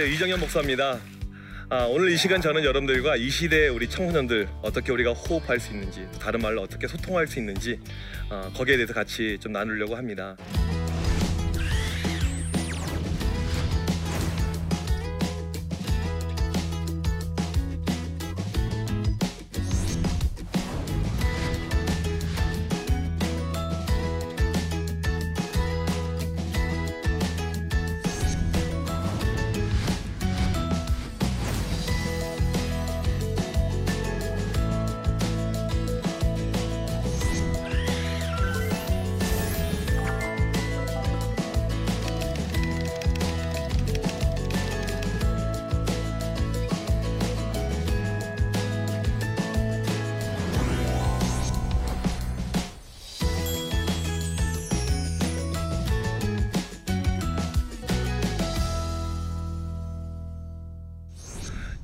안녕하세요. 이정현 목사입니다. 아, 오늘 이 시간 저는 여러분들과 이 시대의 우리 청소년들 어떻게 우리가 호흡할 수 있는지 다른 말로 어떻게 소통할 수 있는지 아, 거기에 대해서 같이 좀 나누려고 합니다.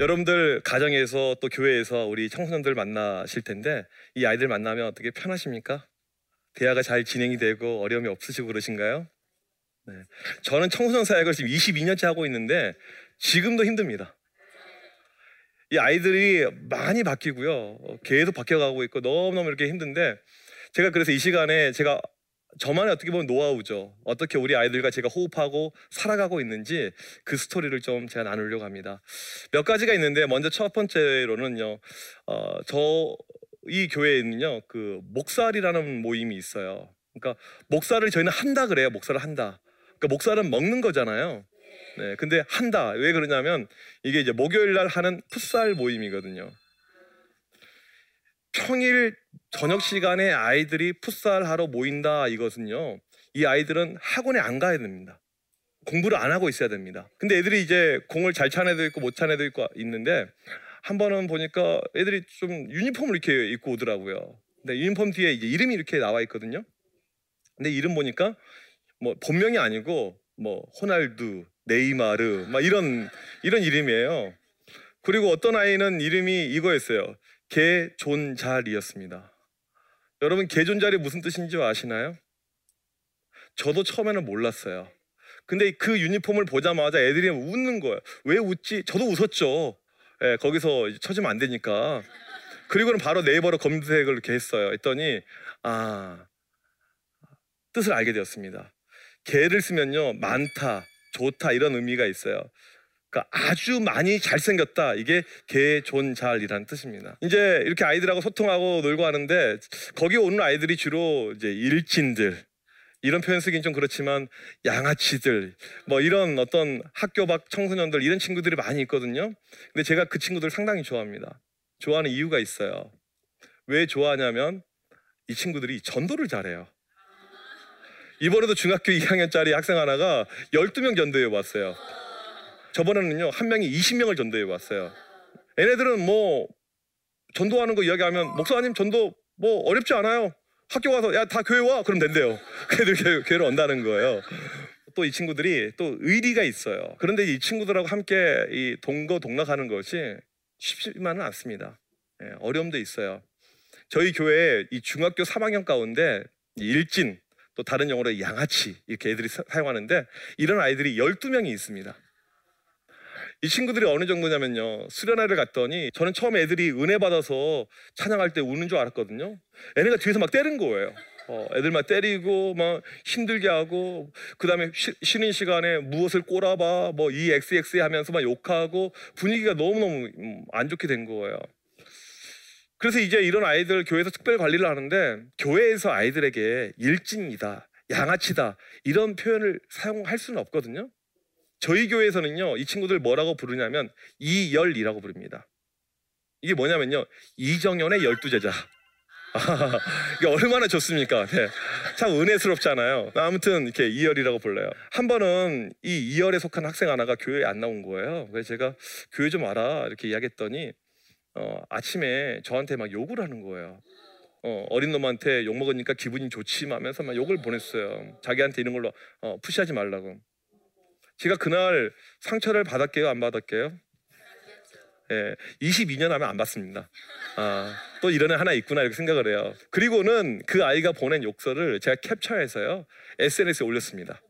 여러분들 가정에서 또 교회에서 우리 청소년들 만나실 텐데 이 아이들 만나면 어떻게 편하십니까? 대화가 잘 진행이 되고 어려움이 없으시고 그러신가요? 네. 저는 청소년 사역을 지금 22년째 하고 있는데 지금도 힘듭니다. 이 아이들이 많이 바뀌고요. 계속 바뀌어가고 있고 너무너무 이렇게 힘든데 제가 그래서 이 시간에 제가 저만의 어떻게 보면 노하우죠. 어떻게 우리 아이들과 제가 호흡하고 살아가고 있는지 그 스토리를 좀 제가 나누려고 합니다. 몇 가지가 있는데 먼저 첫 번째로는요. 어, 저 이 교회에는요. 그 목살이라는 모임이 있어요. 그러니까 목살을 저희는 한다 그래요. 목살을 한다. 그러니까 목살은 먹는 거잖아요. 네, 근데 한다. 왜 그러냐면 이게 이제 목요일 날 하는 풋살 모임이거든요. 평일 저녁 시간에 아이들이 풋살하러 모인다 이것은요. 이 아이들은 학원에 안 가야 됩니다. 공부를 안 하고 있어야 됩니다. 근데 애들이 이제 공을 잘 찬 애도 있고 못 찬 애도 있고 있는데 한 번은 보니까 애들이 좀 유니폼을 이렇게 입고 오더라고요. 근데 유니폼 뒤에 이제 이름이 이렇게 나와 있거든요. 근데 이름 보니까 뭐 본명이 아니고 뭐 호날두, 네이마르 막 이런 이런 이름이에요. 그리고 어떤 아이는 이름이 이거였어요. 개존잘이었습니다. 여러분 개존잘이 무슨 뜻인지 아시나요? 저도 처음에는 몰랐어요. 근데 그 유니폼을 보자마자 애들이 웃는 거예요. 왜 웃지? 저도 웃었죠. 예, 거기서 쳐지면 안 되니까. 그리고는 바로 네이버로 검색을 이렇게 했어요. 했더니 아 뜻을 알게 되었습니다. 개를 쓰면요 많다, 좋다 이런 의미가 있어요. 그러니까 아주 많이 잘생겼다. 이게 개존잘이라는 뜻입니다. 이제 이렇게 아이들하고 소통하고 놀고 하는데 거기 오는 아이들이 주로 이제 일진들 이런 표현 쓰긴 좀 그렇지만 양아치들 뭐 이런 어떤 학교 밖 청소년들 이런 친구들이 많이 있거든요. 근데 제가 그 친구들 상당히 좋아합니다. 좋아하는 이유가 있어요. 왜 좋아하냐면 이 친구들이 전도를 잘해요. 이번에도 중학교 2학년짜리 학생 하나가 12명 전도해 왔어요. 저번에는요 한 명이 20명을 전도해 왔어요. 얘네들은 뭐 전도하는 거 이야기하면 목사님 전도 뭐 어렵지 않아요. 학교 가서 야 다 교회 와 그럼 된대요. 걔들 교회, 교회를 온다는 거예요. 또 이 친구들이 또 의리가 있어요. 그런데 이 친구들하고 함께 이 동거 동락하는 것이 쉽지만은 않습니다. 예, 어려움도 있어요. 저희 교회에 이 중학교 3학년 가운데 일진 또 다른 용어로 양아치 이렇게 애들이 사, 사용하는데 이런 아이들이 12명이 있습니다. 이 친구들이 어느 정도냐면요. 수련회를 갔더니 저는 처음에 애들이 은혜 받아서 찬양할 때 우는 줄 알았거든요. 애네가 뒤에서 막 때린 거예요. 어, 애들 막 때리고 막 힘들게 하고 그다음에 쉬, 쉬는 시간에 무엇을 꼬라봐 뭐 EXX 하면서 막 욕하고 분위기가 너무너무 음, 안 좋게 된 거예요. 그래서 이제 이런 아이들 교회에서 특별 관리를 하는데 교회에서 아이들에게 일진이다, 양아치다 이런 표현을 사용할 수는 없거든요. 저희 교회에서는요, 이 친구들 뭐라고 부르냐면 이열이라고 부릅니다. 이게 뭐냐면요, 이정현의 열두 제자. 이게 얼마나 좋습니까? 네. 참 은혜스럽잖아요. 아무튼 이렇게 이열이라고 불러요. 한 번은 이 이열에 속한 학생 하나가 교회에 안 나온 거예요. 그래서 제가 교회 좀 와라 이렇게 이야기했더니 어, 아침에 저한테 막 욕을 하는 거예요. 어, 어린 놈한테 욕 먹으니까 기분이 좋지 하면서 막 욕을 보냈어요. 자기한테 이런 걸로 어, 푸시하지 말라고. 제가 그날 상처를 받았게요, 안 받았게요? 예, 22년 하면 안 받습니다. 아, 또 이런 애 하나 있구나 이렇게 생각을 해요. 그리고는 그 아이가 보낸 욕설을 제가 캡처해서요 SNS에 올렸습니다.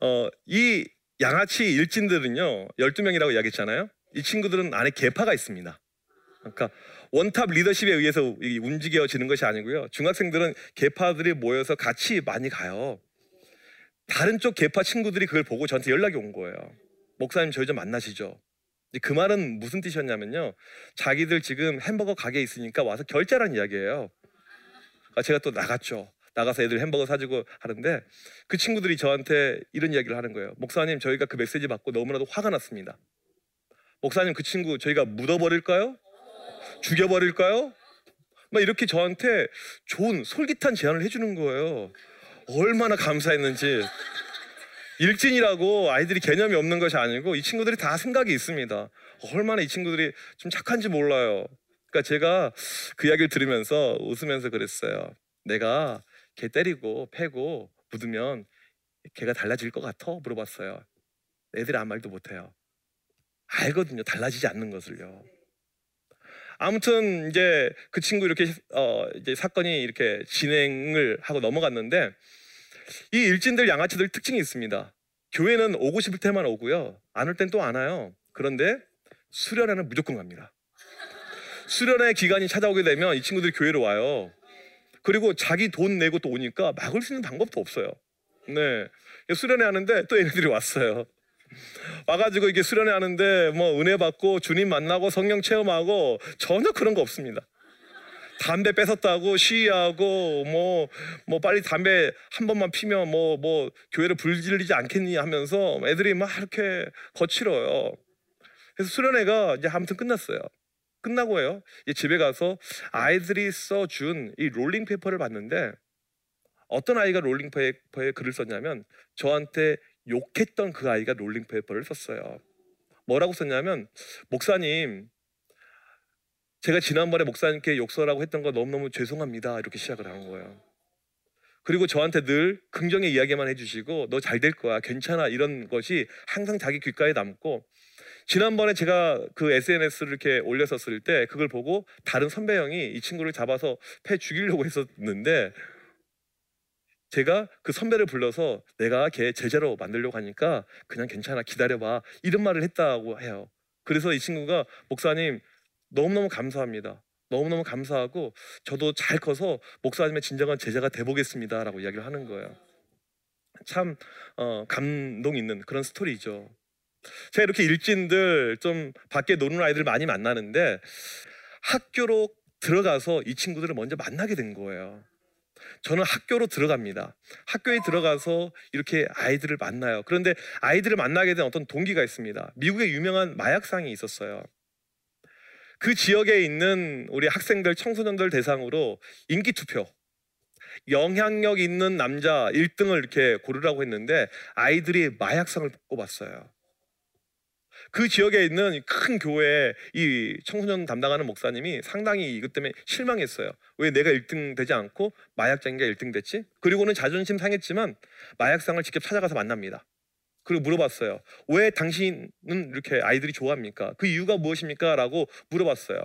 어, 이 양아치 일진들은요 12명이라고 이야기했잖아요. 이 친구들은 안에 계파가 있습니다. 그러니까 원탑 리더십에 의해서 이 움직여지는 것이 아니고요. 중학생들은 계파들이 모여서 같이 많이 가요. 다른 쪽 계파 친구들이 그걸 보고 저한테 연락이 온 거예요. 목사님 저희 좀 만나시죠. 그 말은 무슨 뜻이었냐면요. 자기들 지금 햄버거 가게 있으니까 와서 결제라는 이야기예요. 아, 제가 또 나갔죠. 나가서 애들 햄버거 사주고 하는데 그 친구들이 저한테 이런 이야기를 하는 거예요. 목사님 저희가 그 메시지 받고 너무나도 화가 났습니다. 목사님 그 친구 저희가 묻어버릴까요? 죽여버릴까요? 막 이렇게 저한테 좋은 솔깃한 제안을 해주는 거예요. 얼마나 감사했는지. 일진이라고 아이들이 개념이 없는 것이 아니고 이 친구들이 다 생각이 있습니다. 얼마나 이 친구들이 좀 착한지 몰라요. 그러니까 제가 그 이야기를 들으면서 웃으면서 그랬어요. 내가 개 때리고 패고 묻으면 개가 달라질 것 같아? 물어봤어요. 애들이 아무 말도 못해요. 알거든요. 달라지지 않는 것을요. 아무튼 이제 그 친구 이렇게 어 이제 사건이 이렇게 진행을 하고 넘어갔는데 이 일진들 양아치들 특징이 있습니다. 교회는 오고 싶을 때만 오고요. 안 올 땐 또 안 와요. 그런데 수련회는 무조건 갑니다. 수련회 기간이 찾아오게 되면 이 친구들이 교회로 와요. 그리고 자기 돈 내고 또 오니까 막을 수 있는 방법도 없어요. 네. 수련회 하는데 또 얘네들이 왔어요. 와가지고 이게 수련회 하는데 뭐 은혜 받고 주님 만나고 성령 체험하고 전혀 그런 거 없습니다. 담배 뺏었다고 시위하고 뭐뭐 뭐 빨리 담배 한 번만 피면 뭐뭐 뭐 교회를 불질리지 않겠니 하면서 애들이 막 이렇게 거칠어요. 그래서 수련회가 이제 아무튼 끝났어요. 끝나고요. 이제 집에 가서 아이들이 써준 이 롤링 페이퍼를 봤는데 어떤 아이가 롤링 페이퍼에 글을 썼냐면 저한테 욕했던 그 아이가 롤링 페이퍼를 썼어요. 뭐라고 썼냐면 목사님 제가 지난번에 목사님께 욕설하고 했던 거 너무너무 죄송합니다. 이렇게 시작을 하는 거예요. 그리고 저한테 늘 긍정의 이야기만 해주시고 너 잘 될 거야 괜찮아 이런 것이 항상 자기 귓가에 남고 지난번에 제가 그 SNS를 이렇게 올렸었을 때 그걸 보고 다른 선배 형이 이 친구를 잡아서 패 죽이려고 했었는데 제가 그 선배를 불러서 내가 걔 제자로 만들려고 하니까 그냥 괜찮아 기다려봐 이런 말을 했다고 해요. 그래서 이 친구가 목사님 너무너무 감사합니다. 너무너무 감사하고 저도 잘 커서 목사님의 진정한 제자가 돼보겠습니다라고 이야기를 하는 거예요. 참 어, 감동 있는 그런 스토리죠. 제가 이렇게 일진들 좀 밖에 노는 아이들 많이 만나는데 학교로 들어가서 이 친구들을 먼저 만나게 된 거예요. 저는 학교로 들어갑니다. 학교에 들어가서 이렇게 아이들을 만나요. 그런데 아이들을 만나게 된 어떤 동기가 있습니다. 미국에 유명한 마약상이 있었어요. 그 지역에 있는 우리 학생들, 청소년들 대상으로 인기 투표, 영향력 있는 남자 1등을 이렇게 고르라고 했는데 아이들이 마약상을 뽑았어요. 그 지역에 있는 큰 교회 이 청소년 담당하는 목사님이 상당히 이것 때문에 실망했어요. 왜 내가 1등 되지 않고 마약장이가 1등 됐지? 그리고는 자존심 상했지만 마약상을 직접 찾아가서 만납니다. 그리고 물어봤어요. 왜 당신은 이렇게 아이들이 좋아합니까? 그 이유가 무엇입니까? 라고 물어봤어요.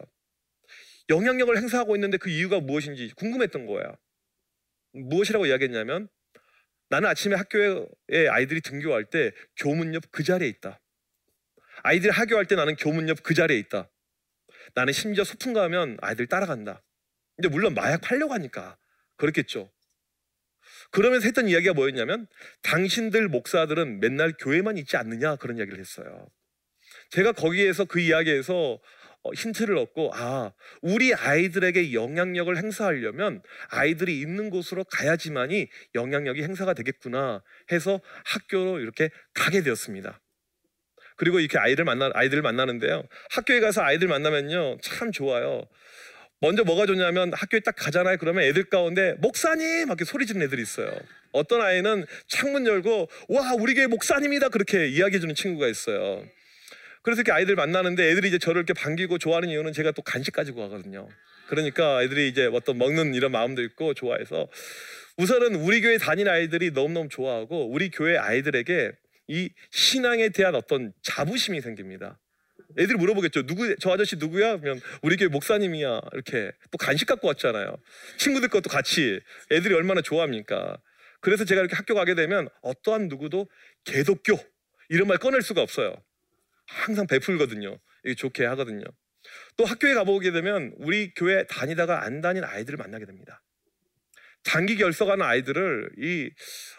영향력을 행사하고 있는데 그 이유가 무엇인지 궁금했던 거예요. 무엇이라고 이야기했냐면 나는 아침에 학교에 아이들이 등교할 때 교문 옆 그 자리에 있다. 아이들이 하교할 때 나는 교문 옆 그 자리에 있다. 나는 심지어 소풍 가면 아이들 따라간다. 근데 물론 마약 팔려고 하니까 그렇겠죠. 그러면서 했던 이야기가 뭐였냐면 당신들 목사들은 맨날 교회만 있지 않느냐 그런 이야기를 했어요. 제가 거기에서 그 이야기에서 어, 힌트를 얻고 아 우리 아이들에게 영향력을 행사하려면 아이들이 있는 곳으로 가야지만이 영향력이 행사가 되겠구나 해서 학교로 이렇게 가게 되었습니다. 그리고 이렇게 아이들 만나 아이들을 만나는데요. 학교에 가서 아이들 만나면요 참 좋아요. 먼저 뭐가 좋냐면 학교에 딱 가잖아요. 그러면 애들 가운데 목사님 막 이렇게 소리 지르는 애들이 있어요. 어떤 아이는 창문 열고 와 우리 교회 목사님이다 그렇게 이야기해 주는 친구가 있어요. 그래서 이렇게 아이들 만나는데 애들이 이제 저를 이렇게 반기고 좋아하는 이유는 제가 또 간식 가지고 가거든요. 그러니까 애들이 이제 어떤 먹는 이런 마음도 있고 좋아해서 우선은 우리 교회 다니는 아이들이 너무너무 좋아하고 우리 교회 아이들에게 이 신앙에 대한 어떤 자부심이 생깁니다. 애들이 물어보겠죠. 누구 저 아저씨 누구야? 그러면 우리 교회 목사님이야. 이렇게 또 간식 갖고 왔잖아요. 친구들 것도 같이 애들이 얼마나 좋아합니까? 그래서 제가 이렇게 학교 가게 되면 어떠한 누구도 개독교 이런 말 꺼낼 수가 없어요. 항상 베풀거든요. 이게 좋게 하거든요. 또 학교에 가보게 되면 우리 교회 다니다가 안 다닌 아이들을 만나게 됩니다. 장기 결석하는 아이들을 이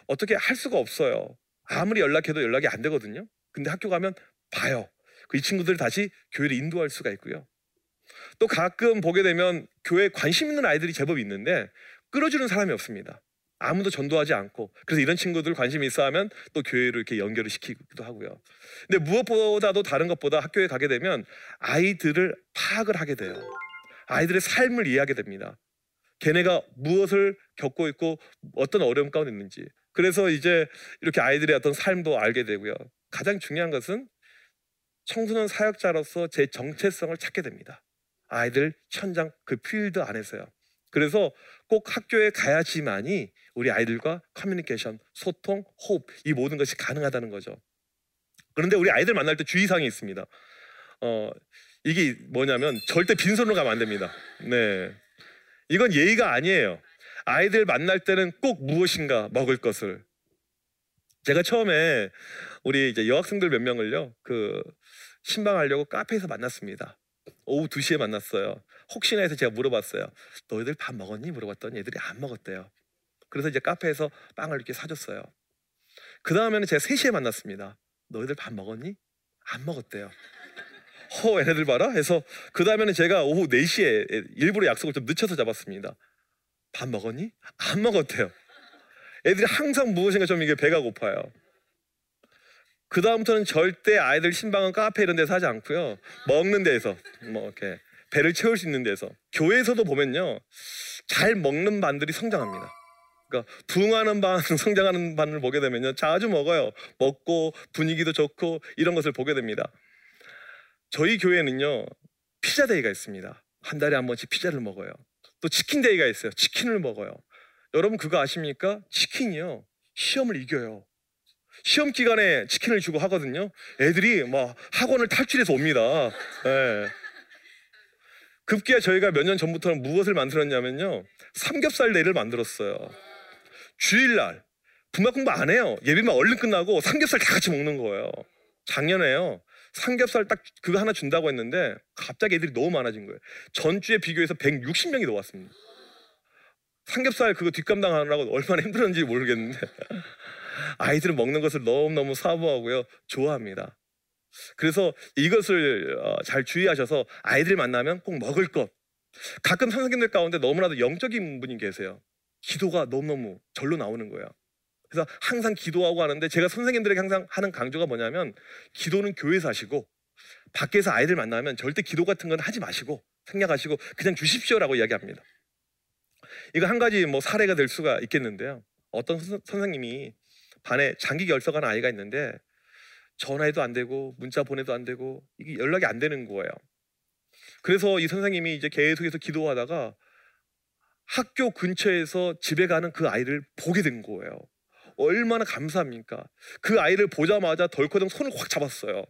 어떻게 할 수가 없어요. 아무리 연락해도 연락이 안 되거든요. 근데 학교 가면 봐요. 그 이 친구들 다시 교회를 인도할 수가 있고요. 또 가끔 보게 되면 교회에 관심 있는 아이들이 제법 있는데 끌어주는 사람이 없습니다. 아무도 전도하지 않고 그래서 이런 친구들 관심이 있어 하면 또 교회를 이렇게 연결을 시키기도 하고요. 근데 무엇보다도 다른 것보다 학교에 가게 되면 아이들을 파악을 하게 돼요. 아이들의 삶을 이해하게 됩니다. 걔네가 무엇을 겪고 있고 어떤 어려움 가운데 있는지. 그래서 이제 이렇게 아이들의 어떤 삶도 알게 되고요. 가장 중요한 것은 청소년 사역자로서 제 정체성을 찾게 됩니다. 아이들 현장 그 필드 안에서요. 그래서 꼭 학교에 가야지만이 우리 아이들과 커뮤니케이션, 소통, 호흡 이 모든 것이 가능하다는 거죠. 그런데 우리 아이들 만날 때 주의사항이 있습니다. 어, 이게 뭐냐면 절대 빈손으로 가면 안 됩니다. 네. 이건 예의가 아니에요. 아이들 만날 때는 꼭 무엇인가 먹을 것을. 제가 처음에 우리 이제 여학생들 몇 명을요, 그 신방하려고 카페에서 만났습니다. 오후 2시에 만났어요. 혹시나 해서 제가 물어봤어요. 너희들 밥 먹었니? 물어봤더니 애들이 안 먹었대요. 그래서 이제 카페에서 빵을 이렇게 사줬어요. 그 다음에는 제가 3시에 만났습니다. 너희들 밥 먹었니? 안 먹었대요. 허, 얘네들 봐라? 해서 그 다음에는 제가 오후 4시에 일부러 약속을 좀 늦춰서 잡았습니다. 밥 먹었니? 안 먹었대요. 애들이 항상 무엇인가 좀 이게 배가 고파요. 그 다음부터는 절대 아이들 심방은 카페 이런 데서 하지 않고요. 먹는 데서 뭐 이렇게 배를 채울 수 있는 데서 교회에서도 보면요. 잘 먹는 반들이 성장합니다. 그러니까 부흥하는 반, 성장하는 반을 보게 되면요. 자주 먹어요. 먹고 분위기도 좋고 이런 것을 보게 됩니다. 저희 교회는요. 피자 데이가 있습니다. 한 달에 한 번씩 피자를 먹어요. 또 치킨 데이가 있어요. 치킨을 먹어요. 여러분 그거 아십니까? 치킨이요. 시험을 이겨요. 시험 기간에 치킨을 주고 하거든요. 애들이 막 학원을 탈출해서 옵니다. 네. 급기야 저희가 몇 년 전부터는 무엇을 만들었냐면요. 삼겹살 데이를 만들었어요. 주일날 분막 공부 안 해요. 예비만 얼른 끝나고 삼겹살 다 같이 먹는 거예요. 작년에요. 삼겹살 딱 그거 하나 준다고 했는데 갑자기 애들이 너무 많아진 거예요. 전주에 비교해서 160명이 더 왔습니다. 삼겹살 그거 뒷감당하느라고 얼마나 힘들었는지 모르겠는데 아이들은 먹는 것을 너무너무 사모하고요. 좋아합니다. 그래서 이것을 어, 잘 주의하셔서 아이들 만나면 꼭 먹을 것. 가끔 선생님들 가운데 너무나도 영적인 분이 계세요. 기도가 너무너무 절로 나오는 거예요. 그래서 항상 기도하고 하는데 제가 선생님들에게 항상 하는 강조가 뭐냐면 기도는 교회에서 하시고 밖에서 아이들 만나면 절대 기도 같은 건 하지 마시고 생략하시고 그냥 주십시오라고 이야기합니다. 이거 한 가지 뭐 사례가 될 수가 있겠는데요. 어떤 선생님이 반에 장기 결석한 아이가 있는데 전화해도 안 되고 문자 보내도 안 되고 이게 연락이 안 되는 거예요. 그래서 이 선생님이 이제 계속해서 기도하다가 학교 근처에서 집에 가는 그 아이를 보게 된 거예요. 얼마나 감사합니까? 그 아이를 보자마자 덜커덩 손을 확 잡았어요.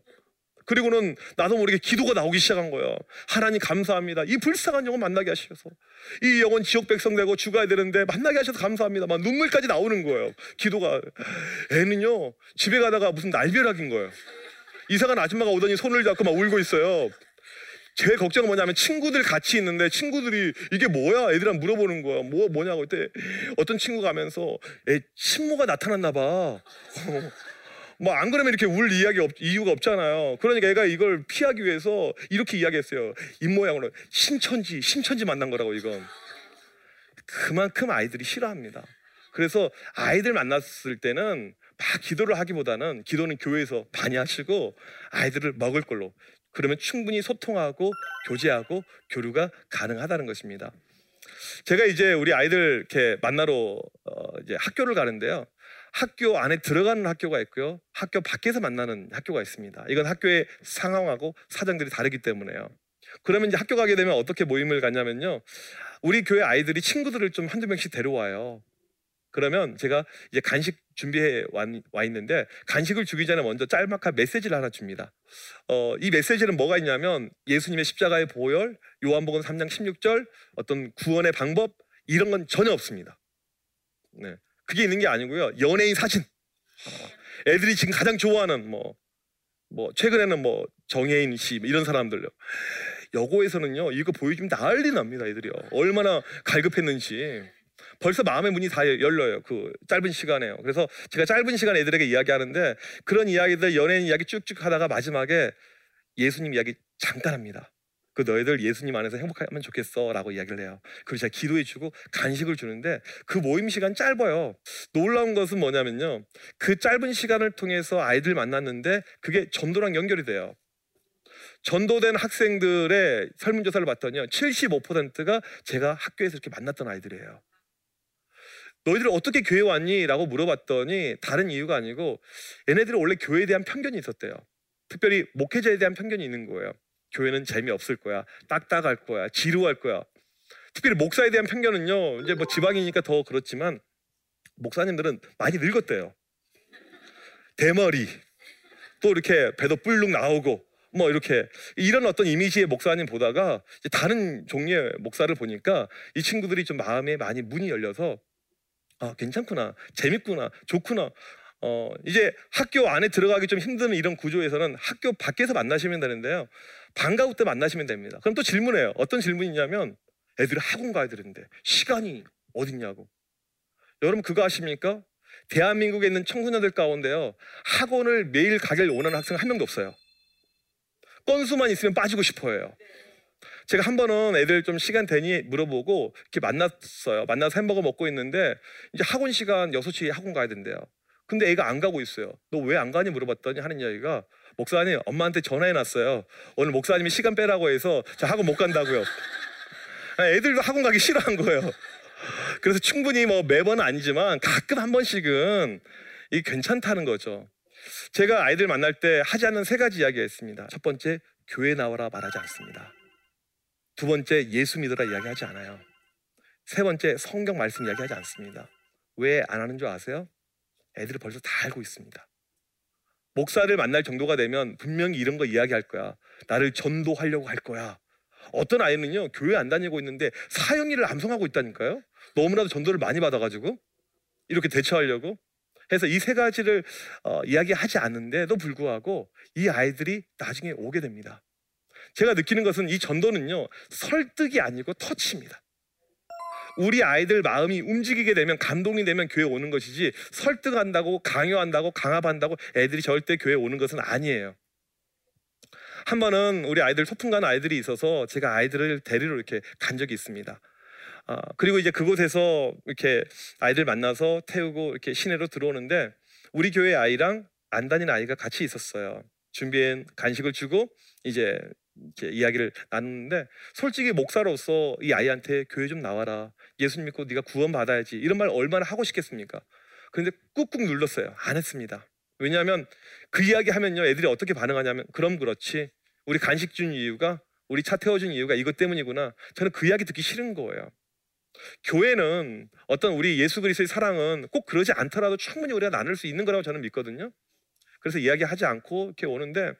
그리고는 나도 모르게 기도가 나오기 시작한 거예요. 하나님 감사합니다. 이 불쌍한 영혼 만나게 하셔서 이 영혼 지옥 백성 되고 죽어야 되는데 만나게 하셔서 감사합니다. 막 눈물까지 나오는 거예요. 기도가 애는요 집에 가다가 무슨 날벼락인 거예요. 이상한 아줌마가 오더니 손을 잡고 막 울고 있어요. 제 걱정은 뭐냐면 친구들 같이 있는데 친구들이 이게 뭐야? 애들한테 물어보는 거야. 뭐 뭐냐고 그때 어떤 친구가 하면서 애 친모가 나타났나 봐. 뭐 안 그러면 이렇게 울 이야기 없, 이유가 없잖아요. 그러니까 얘가 이걸 피하기 위해서 이렇게 이야기했어요. 입모양으로 신천지, 신천지 만난 거라고 이건. 그만큼 아이들이 싫어합니다. 그래서 아이들 만났을 때는 막 기도를 하기보다는 기도는 교회에서 많이 하시고 아이들을 먹을 걸로 그러면 충분히 소통하고 교제하고 교류가 가능하다는 것입니다. 제가 이제 우리 아이들 이렇게 만나러 어 이제 학교를 가는데요. 학교 안에 들어가는 학교가 있고요. 학교 밖에서 만나는 학교가 있습니다. 이건 학교의 상황하고 사정들이 다르기 때문에요. 그러면 이제 학교 가게 되면 어떻게 모임을 갖냐면요. 우리 교회 아이들이 친구들을 좀 한두 명씩 데려와요. 그러면 제가 이제 간식 준비해 와 있는데 간식을 주기 전에 먼저 짤막한 메시지를 하나 줍니다. 어, 이 메시지는 뭐가 있냐면 예수님의 십자가의 보혈, 요한복음 3장 16절, 어떤 구원의 방법 이런 건 전혀 없습니다. 네. 그게 있는 게 아니고요. 연예인 사진. 애들이 지금 가장 좋아하는 뭐, 뭐 최근에는 뭐 정혜인 씨 이런 사람들요. 여고에서는요 이거 보여주면 난리 납니다 애들이요. 얼마나 갈급했는지. 벌써 마음의 문이 다 열려요. 그 짧은 시간에요. 그래서 제가 짧은 시간 애들에게 이야기하는데 그런 이야기들 연예인 이야기 쭉쭉 하다가 마지막에 예수님 이야기 잠깐 합니다. 그 너희들 예수님 안에서 행복하면 좋겠어라고 이야기를 해요. 그리고 제가 기도해 주고 간식을 주는데 그 모임 시간 짧아요. 놀라운 것은 뭐냐면요. 그 짧은 시간을 통해서 아이들 만났는데 그게 전도랑 연결이 돼요. 전도된 학생들의 설문조사를 봤더니요. 75%가 제가 학교에서 이렇게 만났던 아이들이에요. 너희들 어떻게 교회 왔니? 라고 물어봤더니 다른 이유가 아니고 얘네들은 원래 교회에 대한 편견이 있었대요. 특별히 목회자에 대한 편견이 있는 거예요. 교회는 재미없을 거야. 딱딱할 거야. 지루할 거야. 특별히 목사에 대한 편견은요. 이제 뭐 지방이니까 더 그렇지만 목사님들은 많이 늙었대요. 대머리. 또 이렇게 배도 뿔룩 나오고 뭐 이렇게 이런 어떤 이미지의 목사님 보다가 다른 종류의 목사를 보니까 이 친구들이 좀 마음에 많이 문이 열려서 아 괜찮구나 재밌구나 좋구나 어 이제 학교 안에 들어가기 좀 힘든 이런 구조에서는 학교 밖에서 만나시면 되는데요 방과 후 때 만나시면 됩니다 그럼 또 질문해요 어떤 질문이냐면 애들이 학원 가야 되는데 시간이 어딨냐고 여러분 그거 아십니까? 대한민국에 있는 청소년들 가운데요 학원을 매일 가길 원하는 학생 한 명도 없어요 건수만 있으면 빠지고 싶어 해요 제가 한 번은 애들 좀 시간 되니 물어보고 이렇게 만났어요. 만나서 햄버거 먹고 있는데 이제 학원 시간 6시에 학원 가야 된대요. 근데 애가 안 가고 있어요. 너 왜 안 가니 물어봤더니 하는 이야기가 목사님 엄마한테 전화해 놨어요. 오늘 목사님이 시간 빼라고 해서 저 학원 못 간다고요. 아, 애들도 학원 가기 싫어한 거예요. 그래서 충분히 뭐 매번 아니지만 가끔 한 번씩은 이 괜찮다는 거죠. 제가 아이들 만날 때 하지 않는 세 가지 이야기가 있습니다. 첫 번째, 교회 나와라 말하지 않습니다. 두 번째 예수 믿어라 이야기하지 않아요. 세 번째 성경 말씀 이야기하지 않습니다. 왜 안 하는 줄 아세요? 애들이 벌써 다 알고 있습니다. 목사를 만날 정도가 되면 분명히 이런 거 이야기할 거야. 나를 전도하려고 할 거야. 어떤 아이는요 교회 안 다니고 있는데 사형일을 암송하고 있다니까요. 너무나도 전도를 많이 받아가지고 이렇게 대처하려고 해서 이 세 가지를 어, 이야기하지 않는데도 불구하고 이 아이들이 나중에 오게 됩니다. 제가 느끼는 것은 이 전도는요, 설득이 아니고 터치입니다. 우리 아이들 마음이 움직이게 되면 감동이 되면 교회 오는 것이지 설득한다고 강요한다고 강압한다고 애들이 절대 교회 오는 것은 아니에요. 한 번은 우리 아이들 소풍 가는 아이들이 있어서 제가 아이들을 데리러 이렇게 간 적이 있습니다. 아, 그리고 이제 그곳에서 이렇게 아이들 만나서 태우고 이렇게 시내로 들어오는데 우리 교회 아이랑 안 다니는 아이가 같이 있었어요. 준비한 간식을 주고 이제 이렇게 이야기를 나누는데 솔직히 목사로서 이 아이한테 교회 좀 나와라 예수님 믿고 네가 구원 받아야지 이런 말 얼마나 하고 싶겠습니까? 그런데 꾹꾹 눌렀어요. 안 했습니다. 왜냐하면 그 이야기 하면요 애들이 어떻게 반응하냐면 그럼 그렇지 우리 간식 준 이유가 우리 차 태워준 이유가 이것 때문이구나. 저는 그 이야기 듣기 싫은 거예요. 교회는 어떤 우리 예수 그리스도의 사랑은 꼭 그러지 않더라도 충분히 우리가 나눌 수 있는 거라고 저는 믿거든요. 그래서 이야기하지 않고 이렇게 오는데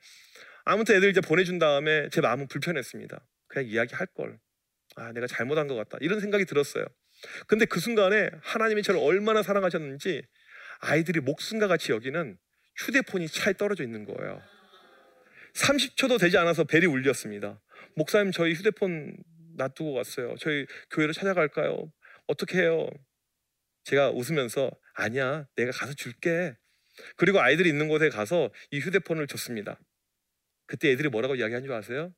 아무튼 애들 이제 보내준 다음에 제 마음은 불편했습니다. 그냥 이야기할 걸. 아, 내가 잘못한 것 같다. 이런 생각이 들었어요. 근데 그 순간에 하나님이 저를 얼마나 사랑하셨는지 아이들이 목숨과 같이 여기는 휴대폰이 차에 떨어져 있는 거예요. 30초도 되지 않아서 벨이 울렸습니다. 목사님 저희 휴대폰 놔두고 왔어요. 저희 교회로 찾아갈까요? 어떻게 해요? 제가 웃으면서 아니야 내가 가서 줄게. 그리고 아이들이 있는 곳에 가서 이 휴대폰을 줬습니다. 그때 애들이 뭐라고 이야기한 줄 아세요?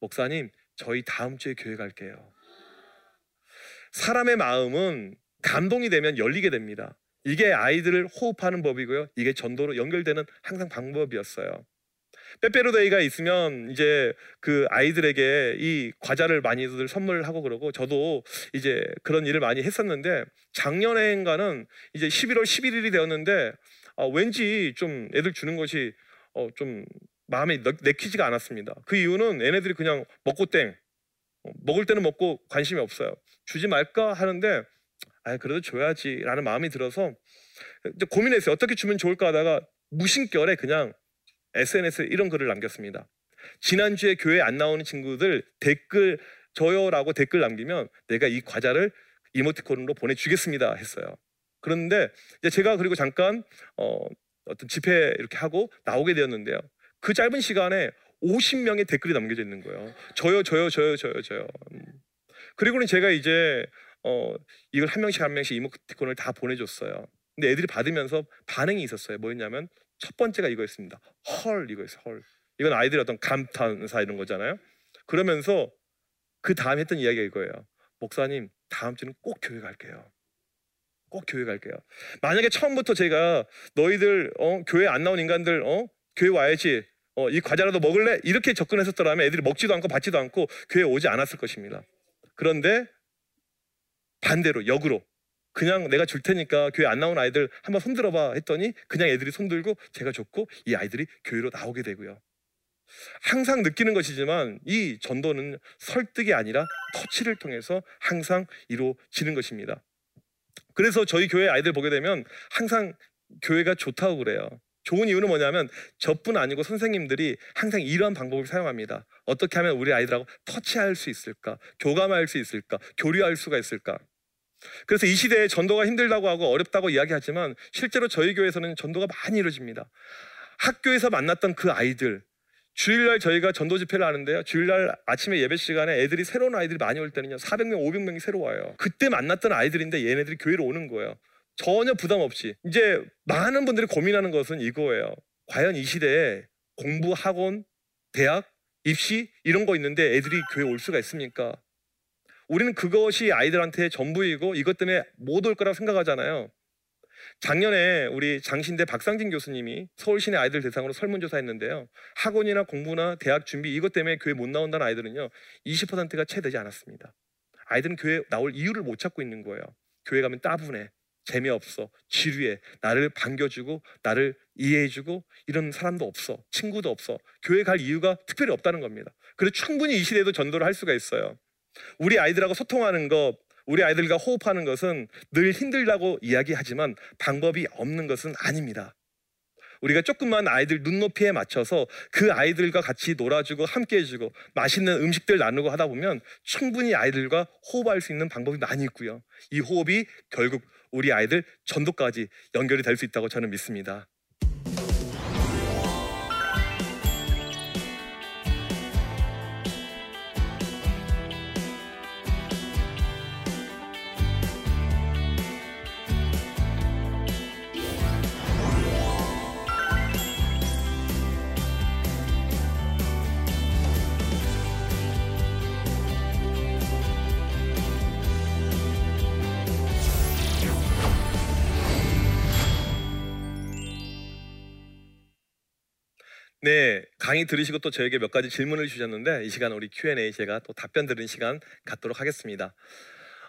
목사님, 저희 다음 주에 교회 갈게요. 사람의 마음은 감동이 되면 열리게 됩니다. 이게 아이들을 호흡하는 법이고요. 이게 전도로 연결되는 항상 방법이었어요. 빼빼로데이가 있으면 이제 그 아이들에게 이 과자를 많이들 선물하고 그러고 저도 이제 그런 일을 많이 했었는데 작년에인가는 이제 11월 11일이 되었는데 어, 왠지 좀 애들 주는 것이 어, 좀 마음에 내키지가 않았습니다. 그 이유는 얘네들이 그냥 먹고 땡 어, 먹을 때는 먹고 관심이 없어요. 주지 말까 하는데 아 그래도 줘야지라는 마음이 들어서 고민했어요. 어떻게 주면 좋을까 하다가 무심결에 그냥 SNS에 이런 글을 남겼습니다. 지난주에 교회 안 나오는 친구들 댓글 줘요라고 댓글 남기면 내가 이 과자를 이모티콘으로 보내주겠습니다 했어요. 그런데 제가 그리고 잠깐 어, 어떤 집회 이렇게 하고 나오게 되었는데요. 그 짧은 시간에 50명의 댓글이 남겨져 있는 거예요. 저요, 저요, 저요, 저요, 저요. 음. 그리고는 제가 이제 어 이걸 한 명씩 한 명씩 이모티콘을 다 보내줬어요. 근데 애들이 받으면서 반응이 있었어요. 뭐였냐면 첫 번째가 이거였습니다. 헐 이거였어요. 헐. 이건 아이들의 어떤 감탄사 이런 거잖아요. 그러면서 그 다음 했던 이야기가 이거예요. 목사님 다음 주는 꼭 교회 갈게요. 꼭 교회 갈게요. 만약에 처음부터 제가 너희들 어, 교회 안 나온 인간들 어, 교회 와야지 어, 이 과자라도 먹을래? 이렇게 접근했었더라면 애들이 먹지도 않고 받지도 않고 교회 오지 않았을 것입니다. 그런데 반대로 역으로 그냥 내가 줄 테니까 교회 안 나온 아이들 한번 손들어 봐 했더니 그냥 애들이 손들고 제가 줬고 이 아이들이 교회로 나오게 되고요. 항상 느끼는 것이지만 이 전도는 설득이 아니라 터치를 통해서 항상 이루어지는 것입니다. 그래서 저희 교회 아이들 보게 되면 항상 교회가 좋다고 그래요. 좋은 이유는 뭐냐면 저뿐 아니고 선생님들이 항상 이러한 방법을 사용합니다. 어떻게 하면 우리 아이들하고 터치할 수 있을까? 교감할 수 있을까? 교류할 수가 있을까? 그래서 이 시대에 전도가 힘들다고 하고 어렵다고 이야기하지만 실제로 저희 교회에서는 전도가 많이 이루어집니다. 학교에서 만났던 그 아이들, 주일날 저희가 전도 집회를 하는데요. 주일날 아침에 예배 시간에 애들이 새로운 아이들이 많이 올 때는요. 400명, 500명이 새로 와요. 그때 만났던 아이들인데 얘네들이 교회로 오는 거예요. 전혀 부담 없이. 이제 많은 분들이 고민하는 것은 이거예요. 과연 이 시대에 공부, 학원, 대학, 입시 이런 거 있는데 애들이 교회 올 수가 있습니까? 우리는 그것이 아이들한테 전부이고 이것 때문에 못 올 거라고 생각하잖아요. 작년에 우리 장신대 박상진 교수님이 서울시내 아이들 대상으로 설문조사했는데요. 학원이나 공부나 대학 준비 이것 때문에 교회 못 나온다는 아이들은요. 20%가 채 되지 않았습니다. 아이들은 교회 나올 이유를 못 찾고 있는 거예요. 교회 가면 따분해. 재미없어. 지루해. 나를 반겨주고 나를 이해해주고 이런 사람도 없어. 친구도 없어. 교회 갈 이유가 특별히 없다는 겁니다. 그래서 충분히 이 시대에도 전도를 할 수가 있어요. 우리 아이들하고 소통하는 것 우리 아이들과 호흡하는 것은 늘 힘들다고 이야기하지만 방법이 없는 것은 아닙니다. 우리가 조금만 아이들 눈높이에 맞춰서 그 아이들과 같이 놀아주고 함께 해주고 맛있는 음식들 나누고 하다 보면 충분히 아이들과 호흡할 수 있는 방법이 많이 있고요. 이 호흡이 결국 우리 아이들 전도까지 연결이 될 수 있다고 저는 믿습니다. 강의 들으시고 또 저에게 몇 가지 질문을 주셨는데 이 시간 우리 Q&A 제가 또 답변 드리는 시간 갖도록 하겠습니다.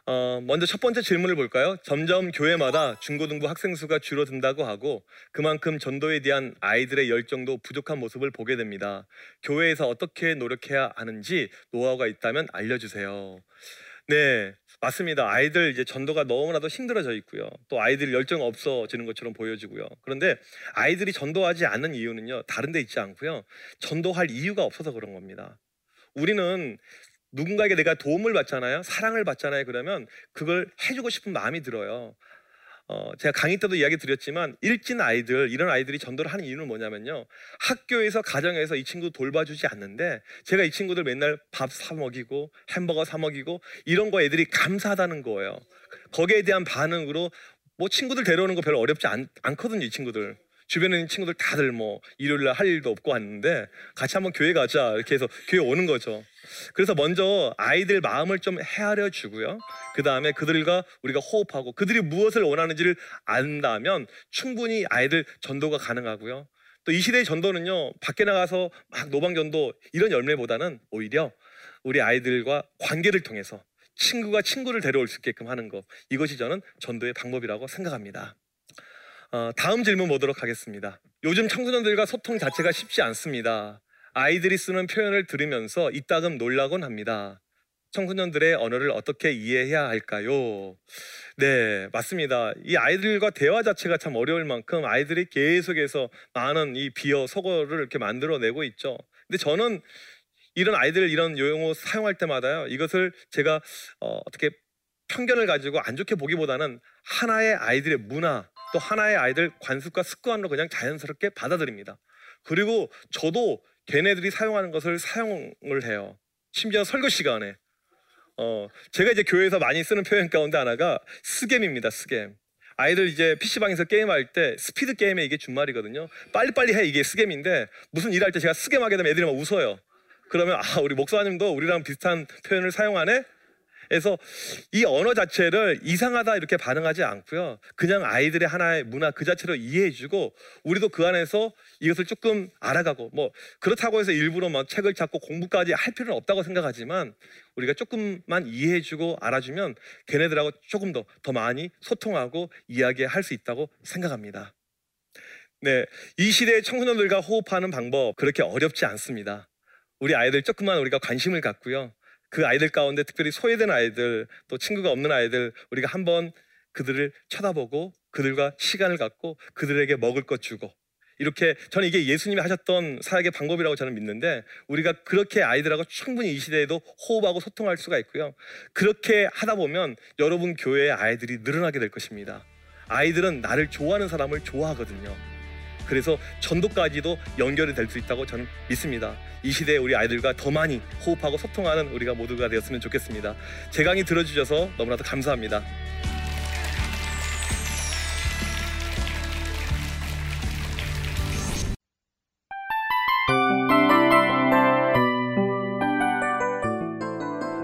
어, 먼저 첫 번째 질문을 볼까요? 점점 교회마다 중고등부 학생 수가 줄어든다고 하고 그만큼 전도에 대한 아이들의 열정도 부족한 모습을 보게 됩니다. 교회에서 어떻게 노력해야 하는지 노하우가 있다면 알려주세요. 네, 맞습니다. 아이들 이제 전도가 너무나도 힘들어져 있고요. 또 아이들 열정 없어지는 것처럼 보여지고요. 그런데 아이들이 전도하지 않는 이유는요. 다른 데 있지 않고요. 전도할 이유가 없어서 그런 겁니다. 우리는 누군가에게 내가 도움을 받잖아요. 사랑을 받잖아요. 그러면 그걸 해주고 싶은 마음이 들어요. 어, 제가 강의 때도 이야기 드렸지만 일진 아이들 이런 아이들이 전도를 하는 이유는 뭐냐면요. 학교에서 가정에서 이 친구 돌봐주지 않는데 제가 이 친구들 맨날 밥 사 먹이고 햄버거 사 먹이고 이런 거 애들이 감사하다는 거예요. 거기에 대한 반응으로 뭐 친구들 데려오는 거 별로 어렵지 않, 않거든요 이 친구들. 주변에 있는 친구들 다들 뭐 일요일날 할 일도 없고 왔는데 같이 한번 교회 가자 이렇게 해서 교회 오는 거죠 그래서 먼저 아이들 마음을 좀 헤아려 주고요. 그 다음에 그들과 우리가 호흡하고 그들이 무엇을 원하는지를 안다면 충분히 아이들 전도가 가능하고요. 또 이 시대의 전도는요, 밖에 나가서 막 노방전도 이런 열매보다는 오히려 우리 아이들과 관계를 통해서 친구가 친구를 데려올 수 있게끔 하는 것. 이것이 저는 전도의 방법이라고 생각합니다. 어, 다음 질문 보도록 하겠습니다. 요즘 청소년들과 소통 자체가 쉽지 않습니다. 아이들이 쓰는 표현을 들으면서 이따금 놀라곤 합니다. 청소년들의 언어를 어떻게 이해해야 할까요? 네, 맞습니다. 이 아이들과 대화 자체가 참 어려울 만큼 아이들이 계속해서 많은 이 비어 속어를 이렇게 만들어내고 있죠. 근데 저는 이런 아이들 이런 용어 사용할 때마다요, 이것을 제가 어, 어떻게 편견을 가지고 안 좋게 보기보다는 하나의 아이들의 문화, 또 하나의 아이들 관습과 습관으로 그냥 자연스럽게 받아들입니다. 그리고 저도 걔네들이 사용하는 것을 사용을 해요. 심지어 설교 시간에. 어, 제가 이제 교회에서 많이 쓰는 표현 가운데 하나가 스겜입니다. 스겜. 아이들 이제 PC방에서 게임할 때 스피드 게임에 이게 준말이거든요. 빨리빨리 해 이게 스겜인데 무슨 일할 때 제가 스겜하게 되면 애들이 막 웃어요. 그러면 아 우리 목사님도 우리랑 비슷한 표현을 사용하네? 그래서 이 언어 자체를 이상하다 이렇게 반응하지 않고요. 그냥 아이들의 하나의 문화 그 자체로 이해해주고 우리도 그 안에서 이것을 조금 알아가고 뭐 그렇다고 해서 일부러 막 책을 찾고 공부까지 할 필요는 없다고 생각하지만 우리가 조금만 이해해주고 알아주면 걔네들하고 조금 더 더 많이 소통하고 이야기할 수 있다고 생각합니다. 네, 이 시대의 청소년들과 호흡하는 방법 그렇게 어렵지 않습니다. 우리 아이들 조금만 우리가 관심을 갖고요. 그 아이들 가운데 특별히 소외된 아이들 또 친구가 없는 아이들 우리가 한번 그들을 쳐다보고 그들과 시간을 갖고 그들에게 먹을 것 주고 이렇게 저는 이게 예수님이 하셨던 사역의 방법이라고 저는 믿는데 우리가 그렇게 아이들하고 충분히 이 시대에도 호흡하고 소통할 수가 있고요. 그렇게 하다 보면 여러분 교회의 아이들이 늘어나게 될 것입니다. 아이들은 나를 좋아하는 사람을 좋아하거든요. 그래서 전도까지도 연결이 될 수 있다고 저는 믿습니다. 이 시대에 우리 아이들과 더 많이 호흡하고 소통하는 우리가 모두가 되었으면 좋겠습니다. 제 강의 들어주셔서 너무나도 감사합니다.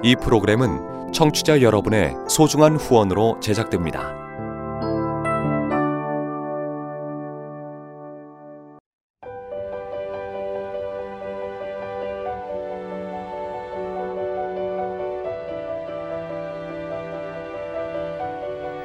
이 프로그램은 청취자 여러분의 소중한 후원으로 제작됩니다.